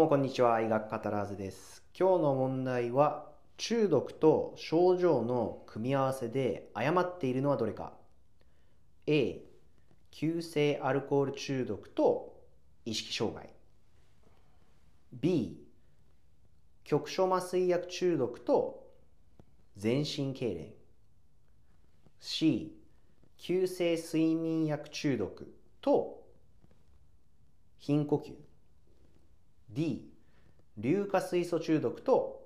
もこんにちは。医学カタラーズです。今日の問題は中毒と症状の組み合わせで誤っているのはどれか。A 急性アルコール中毒と意識障害。B 局所麻酔薬中毒と全身痙攣。C 急性睡眠薬中毒と貧呼吸。D 硫化水素中毒と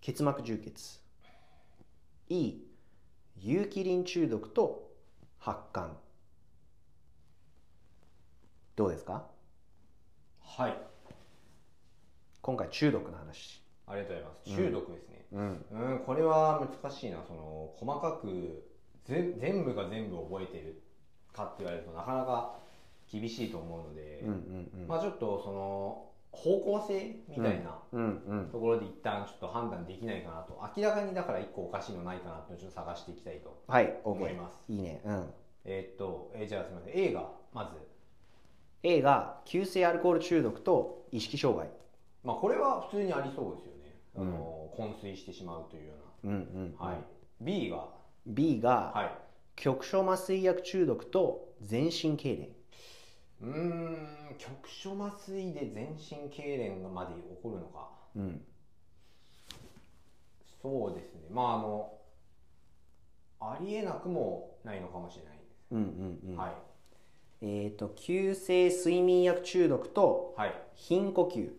結膜充血。E 有機リン中毒と発汗。どうですか？はい。今回中毒の話。ありがとうございます。うん中毒ですね。うん。うんこれは難しいな。その細かくぜ全部が全部覚えてるかって言われるとなかなか厳しいと思うので、うんうんうん。まあちょっとその方向性みたいなうん。うんところで一旦ちょっと判断できないかなと。明らかにだから一個おかしいのないかなってちょっと探していきたいと思います。いいね。うん。えーっと、えーじゃあすみません。A がまず。A が急性アルコール中毒と意識障害。まあこれは普通にありそうですよね、あの昏睡してしまうというようんうんうな、はい。B が？B がはい。局所麻酔薬中毒と全身痙攣うーん局所麻酔で全身痙攣がまで起こるのか。うん。そうですね。まああのありえなくもないのかもしれないです、うんうんうん。はい。えっ、と急性睡眠薬中毒とはい。貧呼吸。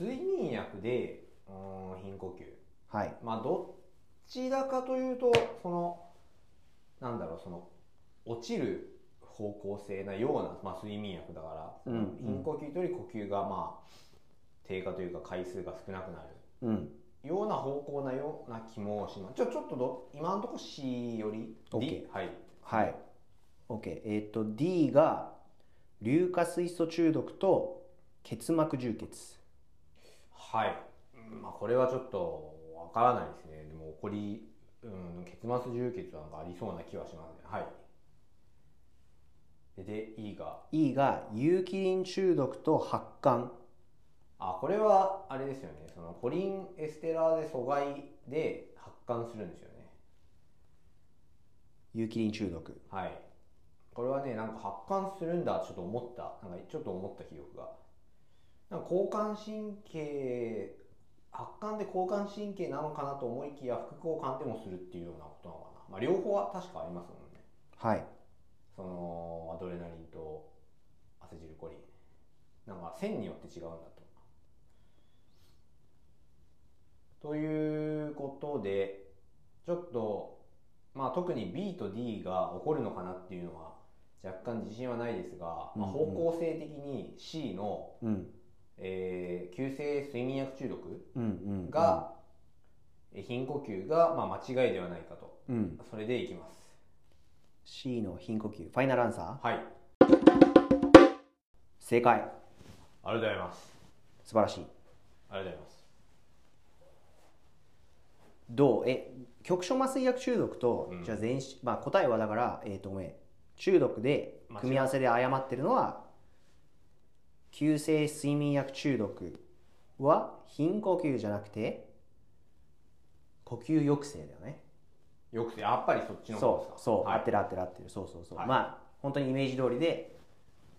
睡眠薬でうーん貧呼吸。はい。まあどちらかというとそのなんだろうその落ちる方向性なような、まあ、睡眠薬だから、うんうん貧呼吸より呼吸がまあ低下というか回数が少なくなるうんような方向なような気もします。ちょちょっとど今のところ C より D、はい。はい OK えっ、と D が硫化水素中毒と結膜充血はい。うんまあこれはちょっとわからないですね。でも起こり、うん、結膜充血はなんかありそうな気はしますね。はい。でで E が E が有機リン中毒と発汗あこれはあれですよね。そのコリンエステラーゼ阻害で発汗するんですよね。有機リン中毒はい。これはね、なんか発汗するんだちょっと思った。なんかちょっと思った記憶が。なんか交感神経、発汗で交感神経なのかなと思いきや、副交感でもするっていうようなことなのかな。まあ両方は確かありますもんね。はいその、アドレナリンとアセチルコリン。なんか線によって違うんだと。ということで、ちょっと、まあ特に B と D が起こるのかなっていうのは若干自信はないですが、まあ、うんうん方向性的に C の、うんえー急性睡眠薬中毒うんうんが、えー貧呼吸が、まあ、間違いではないかと。うんそれでいきます。C の貧呼吸。ファイナルアンサー？はい。正解。ありがとうございます。素晴らしい。ありがとうございます。どう？え局所麻酔薬中毒と、うん。じゃあ全身まあ答えはだからえっ、とごめん。中毒で組み合わせで誤ってるのは急性睡眠薬中毒は貧呼吸じゃなくて呼吸抑制だよねよくて、やっぱりそっちの方ですか？そうそう、はい。合ってる合ってる合ってる。そうそうそう、はい。まあ本当にイメージ通りで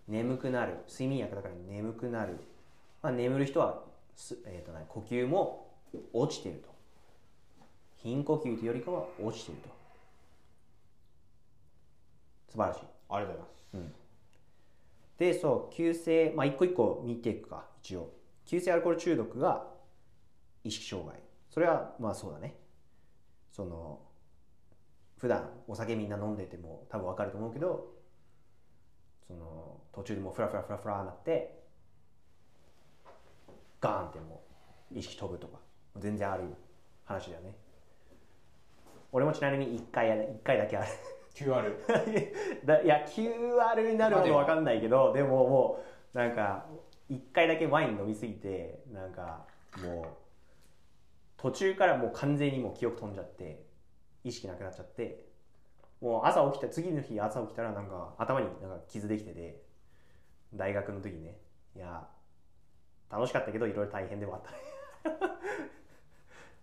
眠くなる。睡眠薬だから眠くなる、まあ、眠る人はす、えーとね、呼吸も落ちてると。貧呼吸というよりかは落ちてると。素晴らしい。ありがとうございます。でそう急性まあ一個一個見ていくか一応。急性アルコール中毒が意識障害。それはまあそうだね。その普段お酒みんな飲んでても多分わかると思うけどその途中でもうフラフラフラフラなってガーンってもう意識飛ぶとか全然ある話だよね。俺もちなみに1回や一回だけある。QR。だいや QR になるほど分かんないけどでももうなんか1回だけワイン飲みすぎてなんかもう途中からもう完全にもう記憶飛んじゃって意識なくなっちゃってもう朝起きた次の日朝起きたらなんか頭になんか傷できてて大学の時ねいや楽しかったけどいろいろ大変でもあった。ね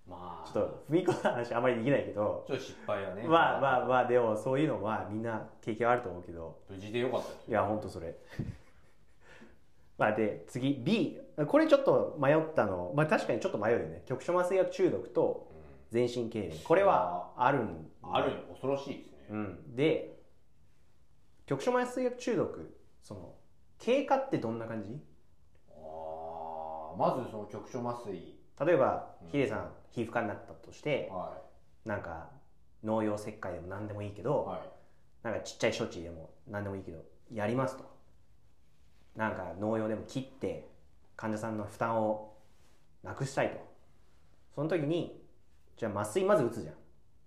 まあ。ちょっと踏み込んだ話あまりできないけどちょっと失敗はね。まあまあまあでもそういうのはみんな経験はあると思うけど無事でよかったいやほんとそれ。まあで次 B これちょっと迷ったの。まあ確かにちょっと迷うよね。局所麻酔薬中毒と全身痙攣これはあるんある恐ろしいですね。うん、で局所麻酔薬中毒。その経過ってどんな感じ？あーまずその局所麻酔。例えばうん。ヒデさん皮膚科になったとしてはなんか農用切開でも何でもいいけど、いはい。なんかちっちゃい処置でも何でもいいけどやりますと。なんか農用でも切って患者さんの負担をなくしたいと。その時にじゃあ麻酔まず打つじゃん。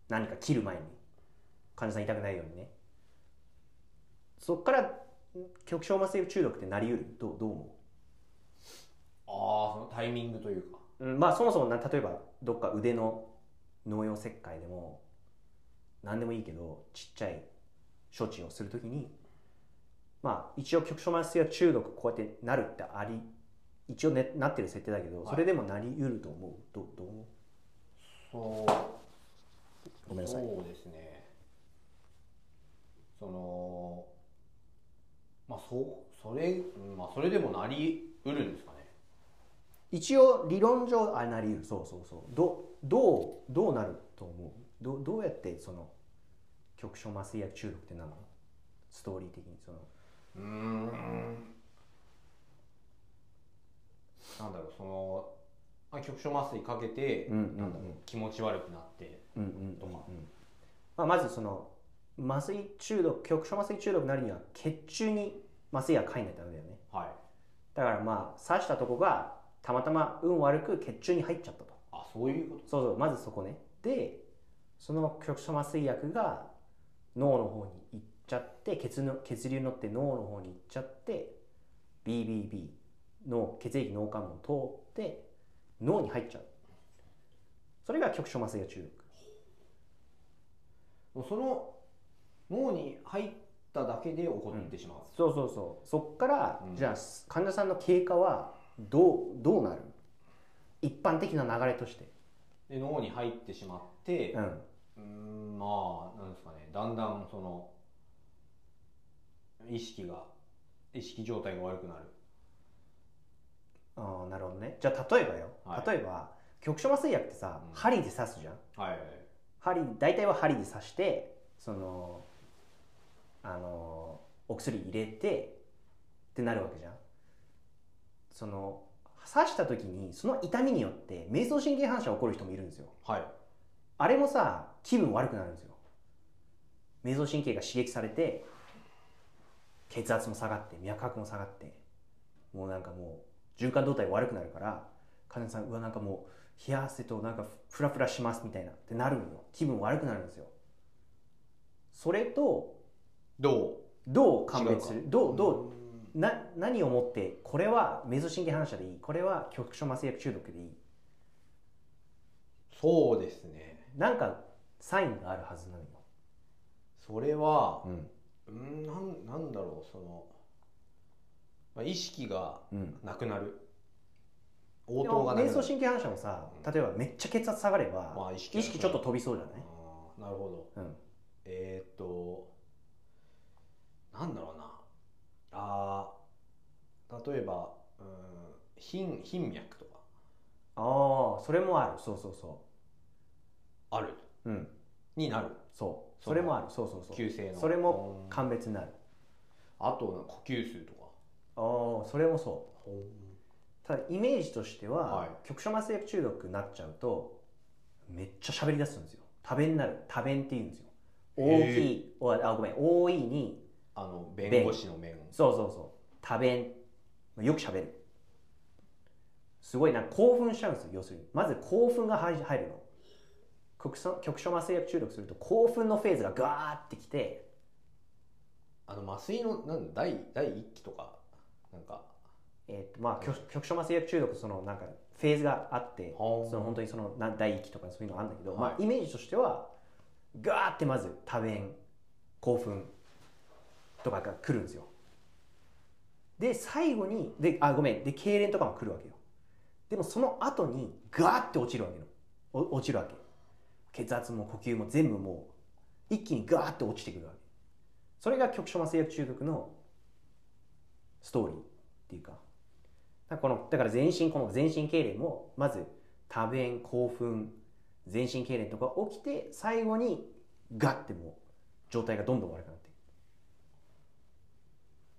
何か切る前に。患者さん痛くないようにね。そっから局所麻酔中毒ってなりうる？どうどう思ああそのタイミングというか。う、うん、まあそもそもな例えばどっか腕の農用切開でも何でもいいけどちっちゃい処置をするときにまあ一応局所麻酔薬中毒こうやってなるってあり一応、ね、なってる設定だけどはい。それでもなりうると思う？どうどう思う？そうごめんなさい。そうですね。そのまあそうそれうんまあそれでもなりうるんですかね。一応理論上あなりうる。そうそうそう。どどうどうなると思う？どどうやってその局所麻酔薬中毒ってなるのストーリー的にその。うーん。なんだろうそのあ局所麻酔かけて、うんうんうん。なんだろう気持ち悪くなってうんうんうんうん。とか。まあ、まずその麻酔中毒局所麻酔中毒になるには血中に麻酔薬入んないとダメだよね。はい。だからまあ刺したとこがたまたま運悪く血中に入っちゃったと。あそういうこと？そうそうまずそこね。でその局所麻酔薬が脳の方に行っちゃって血の血流に乗って脳の方に行っちゃって BBB の血液脳幹部を通って脳に入っちゃう。それが局所麻酔薬中毒。もうその脳に入っただけで起こってしまう、そうそうそう。そっから、うん。じゃあ患者さんの経過はどうどうなる？一般的な流れとして、で脳に入ってしまってうんまあなんですかね。だんだんその意識が意識状態が悪くなるああなるほどね。じゃあ例えばよ、はい。例えば局所麻酔薬ってさ、うん。針で刺すじゃん。はいはい針大体は針で刺してそのあのお薬入れてってなるわけじゃん。その刺した時にその痛みによって迷走神経反射が起こる人もいるんですよ。はい。あれもさ気分悪くなるんですよ。迷走神経が刺激されて血圧も下がって脈拍も下がってもうなんかもう循環動態が悪くなるから患者さんうわなんかもう冷や汗となんかフラフラしますみたいなってなるのよ。気分悪くなるんですよ。それとどどうう鑑別する？どうどうな何をもってこれは迷走神経反射でいい。これは局所麻酔薬中毒でいい。そうですね。なんかサインがあるはずなのよ、それはうん。うーんなんなんだろうその、まあ、意識がうん、なくなる。応で答がなくなる。も迷走神経反射もさ例えばめっちゃ血圧下がれば、まあ意識意識ちょっと飛びそうじゃない、あーなるほど。うん、えー、っとなんだろうな。あー例えばうん頻頻脈とか。ああそれもある。そうそうそある？ううん。になる？そう。そそれもある。そうそうそう。急性の。それもうん。鑑別になる。あと呼吸数とかああそれもそう。ただイメージとしては、はい。局所麻酔薬中毒になっちゃうとめっちゃ喋り出すんですよ。多弁になる。多弁って言うんですよ。大へきいおあごめん。多いにあの弁。護士の面そうそうそう。多弁よく喋る。すごいなんか興奮しちゃうんですよ要するに。まず興奮が入入るの。局所局所麻酔薬中毒すると興奮のフェーズがガーってきて。あの麻酔のなんだ第第一期とかなんかえーとまあ局局所麻酔薬中毒そのなんかフェーズがあってはあその本当にそのな第一期とかそういうのあるんだけど、はい。まあ、イメージとしてはガーってまず多弁興奮とかが来るんですよ。で最後にであごめん。で痙攣とかも来るわけよ。でもその後にガーって落ちるわけよ。お落ちるわけ。血圧も呼吸も全部もう一気にガーって落ちてくるわけ。それが局所麻酔薬中毒のストーリーっていうか。だからこのだから全身この全身痙攣もまず多便興奮全身痙攣とか起きて最後にガッてもう状態がどんどん悪くなってい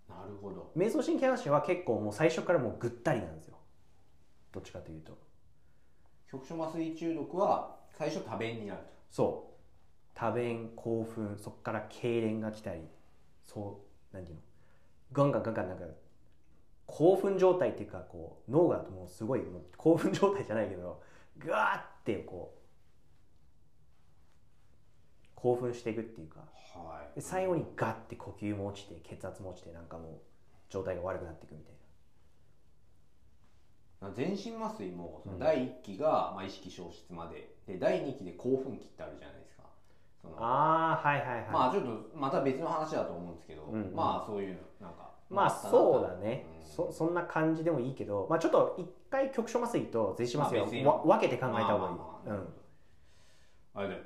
なるほど。く瞑想神経話は結構もう最初からもうぐったりなんですよ。どっちかというと。局所麻酔中毒は最初多便になると。そう。多便興奮そこから痙攣が来たりそう何ていうの？ガンガンガンガンなんか興奮状態っていうかこう脳がもうすごいもう興奮状態じゃないけどガーってこう興奮していくっていうかはい。で最後にガッて呼吸も落ちて血圧も落ちてなんかもう状態が悪くなっていくみたい全身麻酔もその第1期がまあ意識消失まで。で第2期で興奮期ってあるじゃないそのなああはいはいはい。まあちょっとまた別の話だと思うんですけど、うんうん。まあそういうのなんかまあそうだね、うん。そそんな感じでもいいけど、まあ、ちょっと一回局所麻酔と全身麻酔まあ分けて考えた方がいい、まあまあまありがとう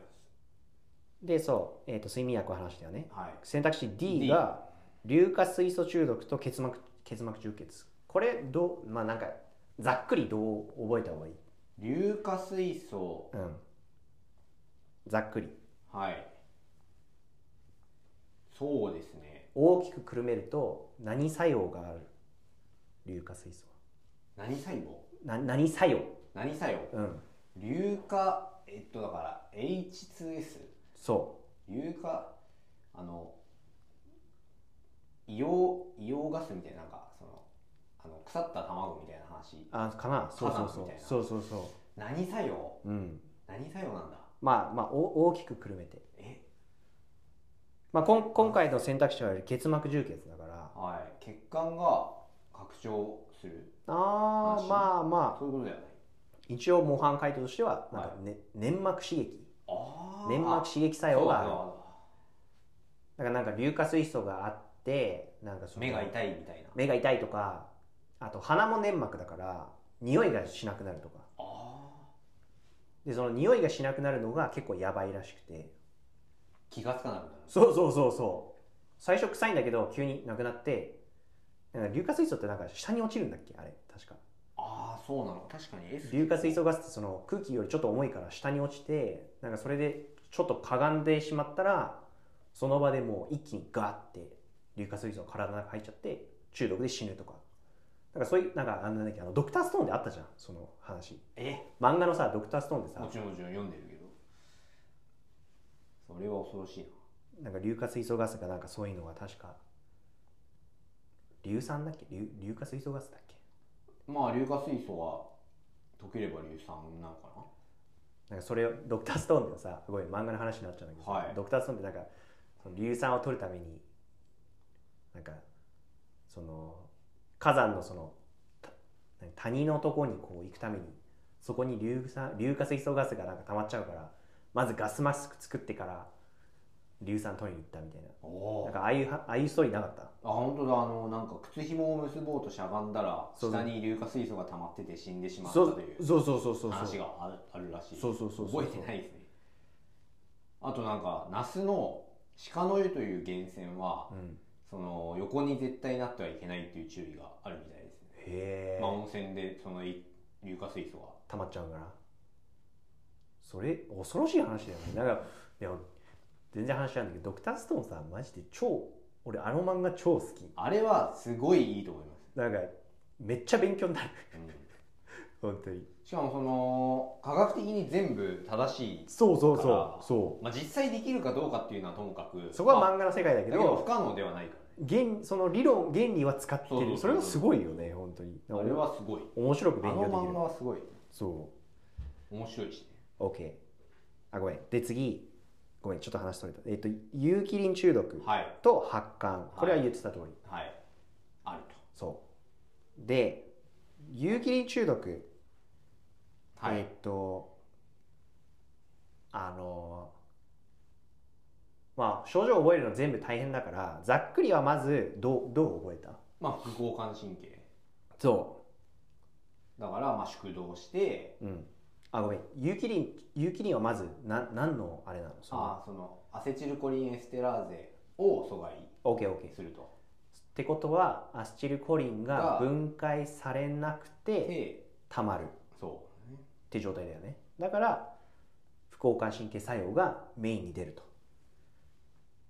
うん、でそう、えー、と睡眠薬を話したよね。ございますはい。選択肢 D D が硫化水素中毒と結膜結膜充血これどうまあなんかざっくりどう覚えた方がいい、硫化水素。うん、ざっくりはい。そうですね。大きくくるめると何作用がある？硫化水素何細胞はな何作用？何作用？うん。硫化えっとだから H2S そ硫化あの硫黄硫黄ガスみたいななんかそのあの腐った卵みたいな話。うあかな。そうそうそう。そうそうそ何作用？ううん。何作用なんだ？まあまあお大きくくるめて。え？まあ、こん今回の選択肢は結膜充血だから。はい。血管が拡張する。ああ話まあまあ。そういうことではない。一応模範解答としてはなんか、はね粘膜刺激。粘膜刺激作用がある。だ。からなんか硫化水素があってなんか目が痛いみたいな。目が痛いとかあと鼻も粘膜だから匂いがしなくなるとか。あでその匂いがしなくなるのが結構やばいらしくて。ー気がつかなくなる。そうそうそうそう。最初臭いんだけど急になくなってなんか硫化水素ってなんか下に落ちるんだっけ？あれ確か。ああそうなの。確かに S 硫化水素ガスってその空気よりちょっと重いから下に落ちてなんかそれでちょっとかがんでしまったらその場でもう一気にガーって硫化水素が体の中入っちゃって中毒で死ぬとかなんかそういうなんかあのなんだっけあのドクターストーンであったじゃんその話。え？漫画のさドクターストーンでさ。もちろんもちろん読んでるけど。それは恐ろしいな。なんか硫化水素ガスがなんかそういうのが確か。硫酸だっけ？硫硫化水素ガスだっけ？まあ硫化水素は溶ければ硫酸なのかな。んかそれをドクターストーンでさすごい漫画の話になっちゃうんだけどさ、はい。ドクターストーンでなんかその硫酸を取るためになんかその火山のその谷のとこにこう行くためにそこに硫酸硫化水素ガスがなんか溜まっちゃうからまずガスマスク作ってから硫酸取りに行ったみたいな。なんかああいうはああいうストーリーなかった？あ本当だ。あのなんか靴紐を結ぼうとしゃがんだら下に硫化水素が溜まってて死んでしまったというそう。そうそうそうそう話があるあるらしい。そうそうそうそう。覚えてないですね。あとなんか那須の鹿の湯という源泉はうん、その横に絶対なってはいけないっていう注意があるみたいですね、へえ、まあ、温泉でそのい硫化水素が。溜まっちゃうから。それ恐ろしい話だよね。なんかいや全然話なんだけどドクターストーンさマジで超俺あの漫画超好き。あれはすごいいいと思います、なんかめっちゃ勉強になる。うん。本当にしかもその科学的に全部正しい、そうそうそう。そまあ、実際できるかどうかっていうのはともかくうそこはまあ漫画の世界だけだけど不ど可能ではないからその理論原理は使ってる。それがすごいよね本当に。あれはすごい。面白くあの漫勉強できる。画はすごい。そ面白いしね。う OK あごめん。で次。ごめんちょっと話それた。えっ、と有機リン中毒はい。と発汗。これは言ってた通り、はい。あるそう。で有機リン中毒、とはい、えーっとあのまあ症状を覚えるの全部大変だからざっくりはまずどうどう覚えた？まあ副交感神経。そだからまあ宿動して。ううん。あごめん。有機リン有機リンはまずな何のあれなの？その。あそのアセチルコリンエステラーゼを阻害すると。ってことはアスチルコリンがが分解されなくてでたまるって状態だよね。だから副交感神経作用がメインに出ると。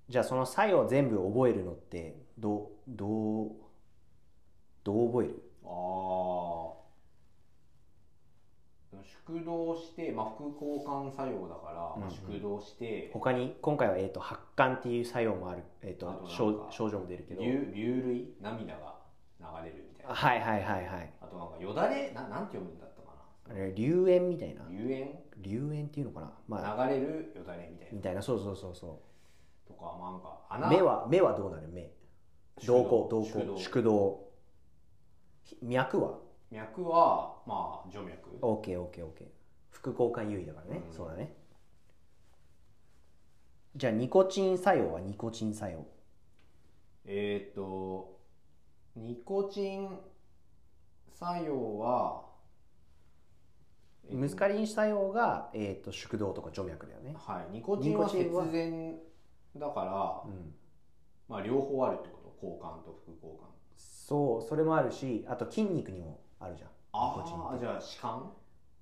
じゃあその作用全部覚えるのってどうどうどう覚える？ああ宿動して、まあ、副交感作用だから、まあ、うん。うん宿動して、他に今回は、えー、と発汗っていう作用もある、えー、とあと症症状も出るけど。流流類涙が流れるみたいな。はいはいはいはい。あとなんかよだれ？ななんて読むんだあれ流炎みたいな。な流炎流炎っていうのかな。まあ流れるよだれみたいな。みたいな。そうそうそうそとか、まあ、なんかう穴。目は目はどうなる？目。瞳孔瞳孔宿動ひ脈は？脈はまあ静脈。OKOKOK 副交感優位だからね、うん。そうだね。じゃあニコチン作用は？ニコチン作用。えーっとニコチン作用はえっとムスカリン作用が、えー、と宿動とか静脈だよね、はい。ニコチンはニコチンは節電だから、うん、まあ両方あるってこと？交換と副交換そうそれもあるしあと筋肉にもあるじゃん。ニコチンって。ああじゃあ弛緩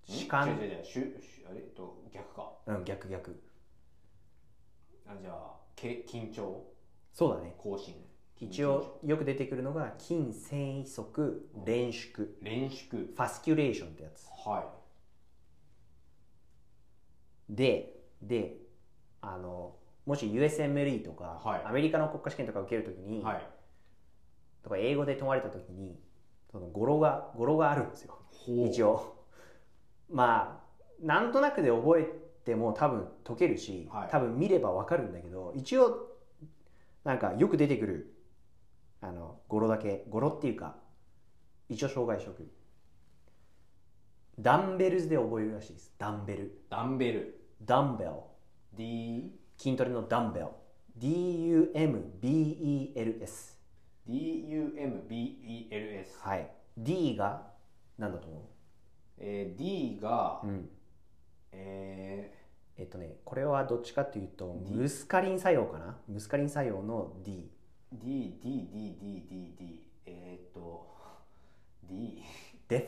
弛緩ん？違う違う違う。あれ？と逆か。うん逆逆。あじゃあけ緊張？そうだね。更新一応よく出てくるのが筋繊維束連縮。連縮。ファスキュレーションってやつ。はでであのもし USMLE とか、はい。アメリカの国家試験とか受けるときに、いはい。とか英語で問われたときにその語呂が語呂があるんですよ。一応。まあなんとなくで覚えても多分解けるし、はい。多分見ればわかるんだけど一応なんかよく出てくるあの語呂だけ語呂っていうか一応障害職ダンベルズで覚えるらしいです。ダンベル。ダンベル。ダンベル。D 筋トレのダンベル。D-U-M-B-E-L-S D-U-M-B-E-L-S、はい。D が何だと思えー、D が、う、うん、ええっとねこれはどっちかっていうと D ムスカリン作用かな？ムスカリン作用の D ー、D D D D D D えー、っと D デ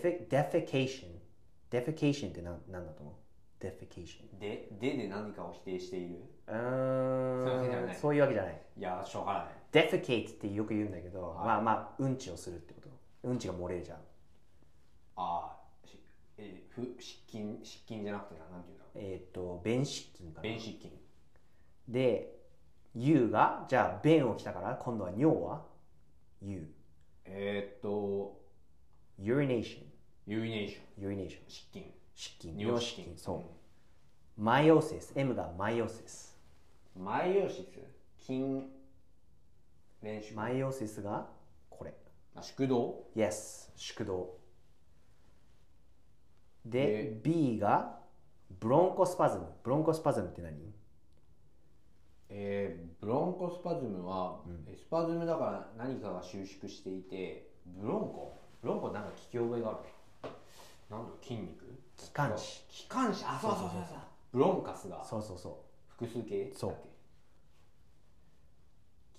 フェデフェケーションデフェケーションって何何だと思う？ defecation ででで何かを否定している？うそういうわけじゃない。ーんそういうわけじゃない。いやしょうがない。 defecate ってよく言うんだけど、はい。まあまあうんちをするってこと。うんちが漏れるじゃん。ああしえー、ふ失禁失禁じゃなくてななんていうんだえっ、と便失禁かな。便失禁。で U がじゃあ便をきたから今度は尿は？U えー、っと urination ユリネーション urination 失禁。失禁。尿失禁。そう。マイオシス。M がマイオシス。うんマイオシス？筋練習。マイオシスがこれ。あ宿動 Yes 宿動でで。B がブロンコスパズム。ブロンコスパズムって何？えー、 bronchospasm は、え spasm だから何かが収縮していて broncho？ broncho なんか聞き覚えがあるなんだろう筋肉？気管支気管支あそうそうそうそう。 bronchus が？そうそうそ複数形？そう。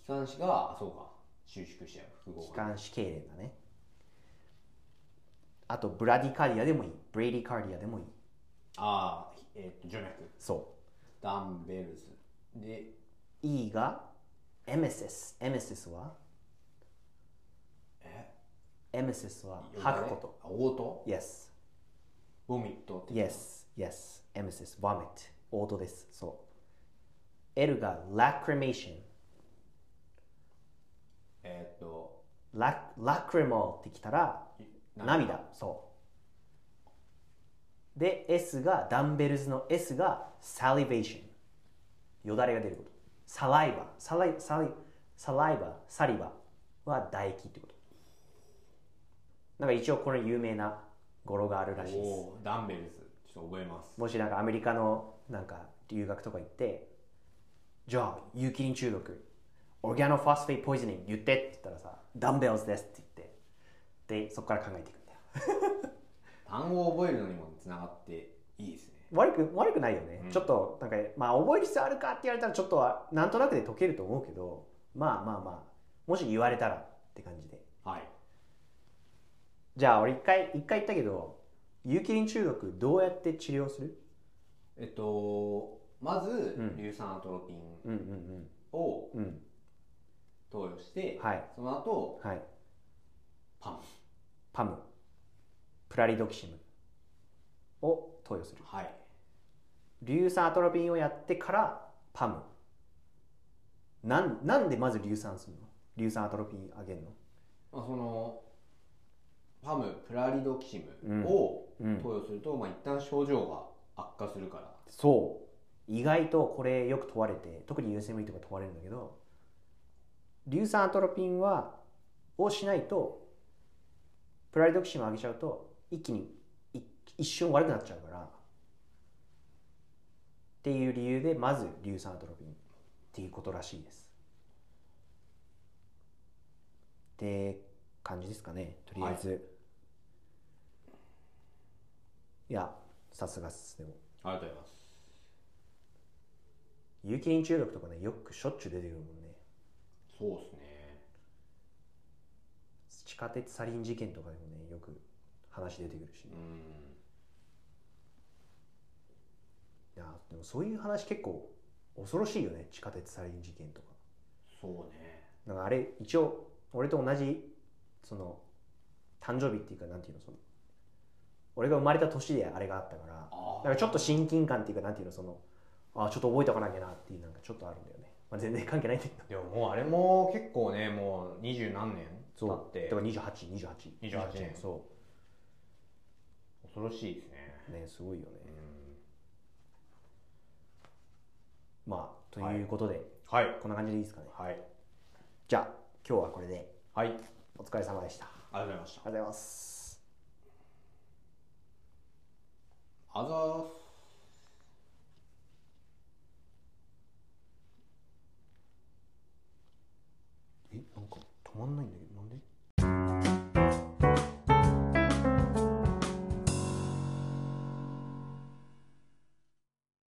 気管支があそうか。収縮しちゃう。複合う気管支痙攣だね。あと bradycardia でもいい。 bradycardia でもいい。ああえっ、と静脈そダンベルズ。でう E がエメシスエメシスは？え？エメシスは吐くこと。あ嘔吐 Yes ボミットって Yes Yes. エメシス vomit. オートです。そう。L が lacrimation えっ、とララクリモーってきたら涙。そう。で S がダンベルズの S が salivation よだれが出ること。サライバサライサライサライバサリバは唾液ってこと。なんか一応これ有名な語呂があるらしいです。ダンベルズ。ちょっと覚えます。もしなんかアメリカのなんか留学とか行ってじゃあ有機リン中毒オーガノフォスフェイトポイズニング言ってって言ったらさダンベルズですって言ってでそこから考えていくんだよ。単語を覚えるのにもつながっていいですね。悪く悪くないよね、うん。ちょっとなんかまあ覚える必要あるかって言われたらちょっとはなんとなくで解けると思うけどまあまあまあもし言われたらって感じで。はいじゃあ俺一回一回言ったけど有機リン中毒どうやって治療する？えっとまず、うん。硫酸アトロピンうんうんをうん。うん。投与して、はい。その後はい。パンパム。プラリドキシム。を投与する。はい。硫酸アトロピンをやってからパム。なんなんでまず硫酸するの？硫酸アトロピンあげるの？まあ、そのパムプラリドキシムをうん。投与すると、まあ、一旦症状が悪化するから。そう。意外とこれよく問われて特に USMLE とか問われるんだけど硫酸アトロピンはをしないとプラリドキシムを上げちゃうと一気にい一瞬悪くなっちゃうから。っていう理由でまず硫酸アトロピンっていうことらしいです。って感じですかねとりあえず、い、やさすがっすでも。ありがとうございます。有機リン中毒とかねよくしょっちゅう出てくるもんね。そうですね。地下鉄サリン事件とかでもねよく話出てくるし、うん。いやでもそういう話結構恐ろしいよね地下鉄サリン事件とか。そうね。なんかあれ一応俺と同じその誕生日っていうかなんていうのその俺が生まれた年であれがあったからだあからちょっと親近感っていうかなんていうのそのあちょっと覚えておかなきゃなっていうなんかちょっとあるんだよね、まあ、全然関係ないんだけどでももうあれも結構ねもう二十何年経そう。って。だから2828 28年。そ恐ろしいですね。うねすごいよね。うん。まあということで、はい。こんな感じでいいですかね。はい。じゃあ今日はこれで。はいお疲れ様でした。ありがとうございました。ありがとうございます。あざーえなんか止まんないんだけど。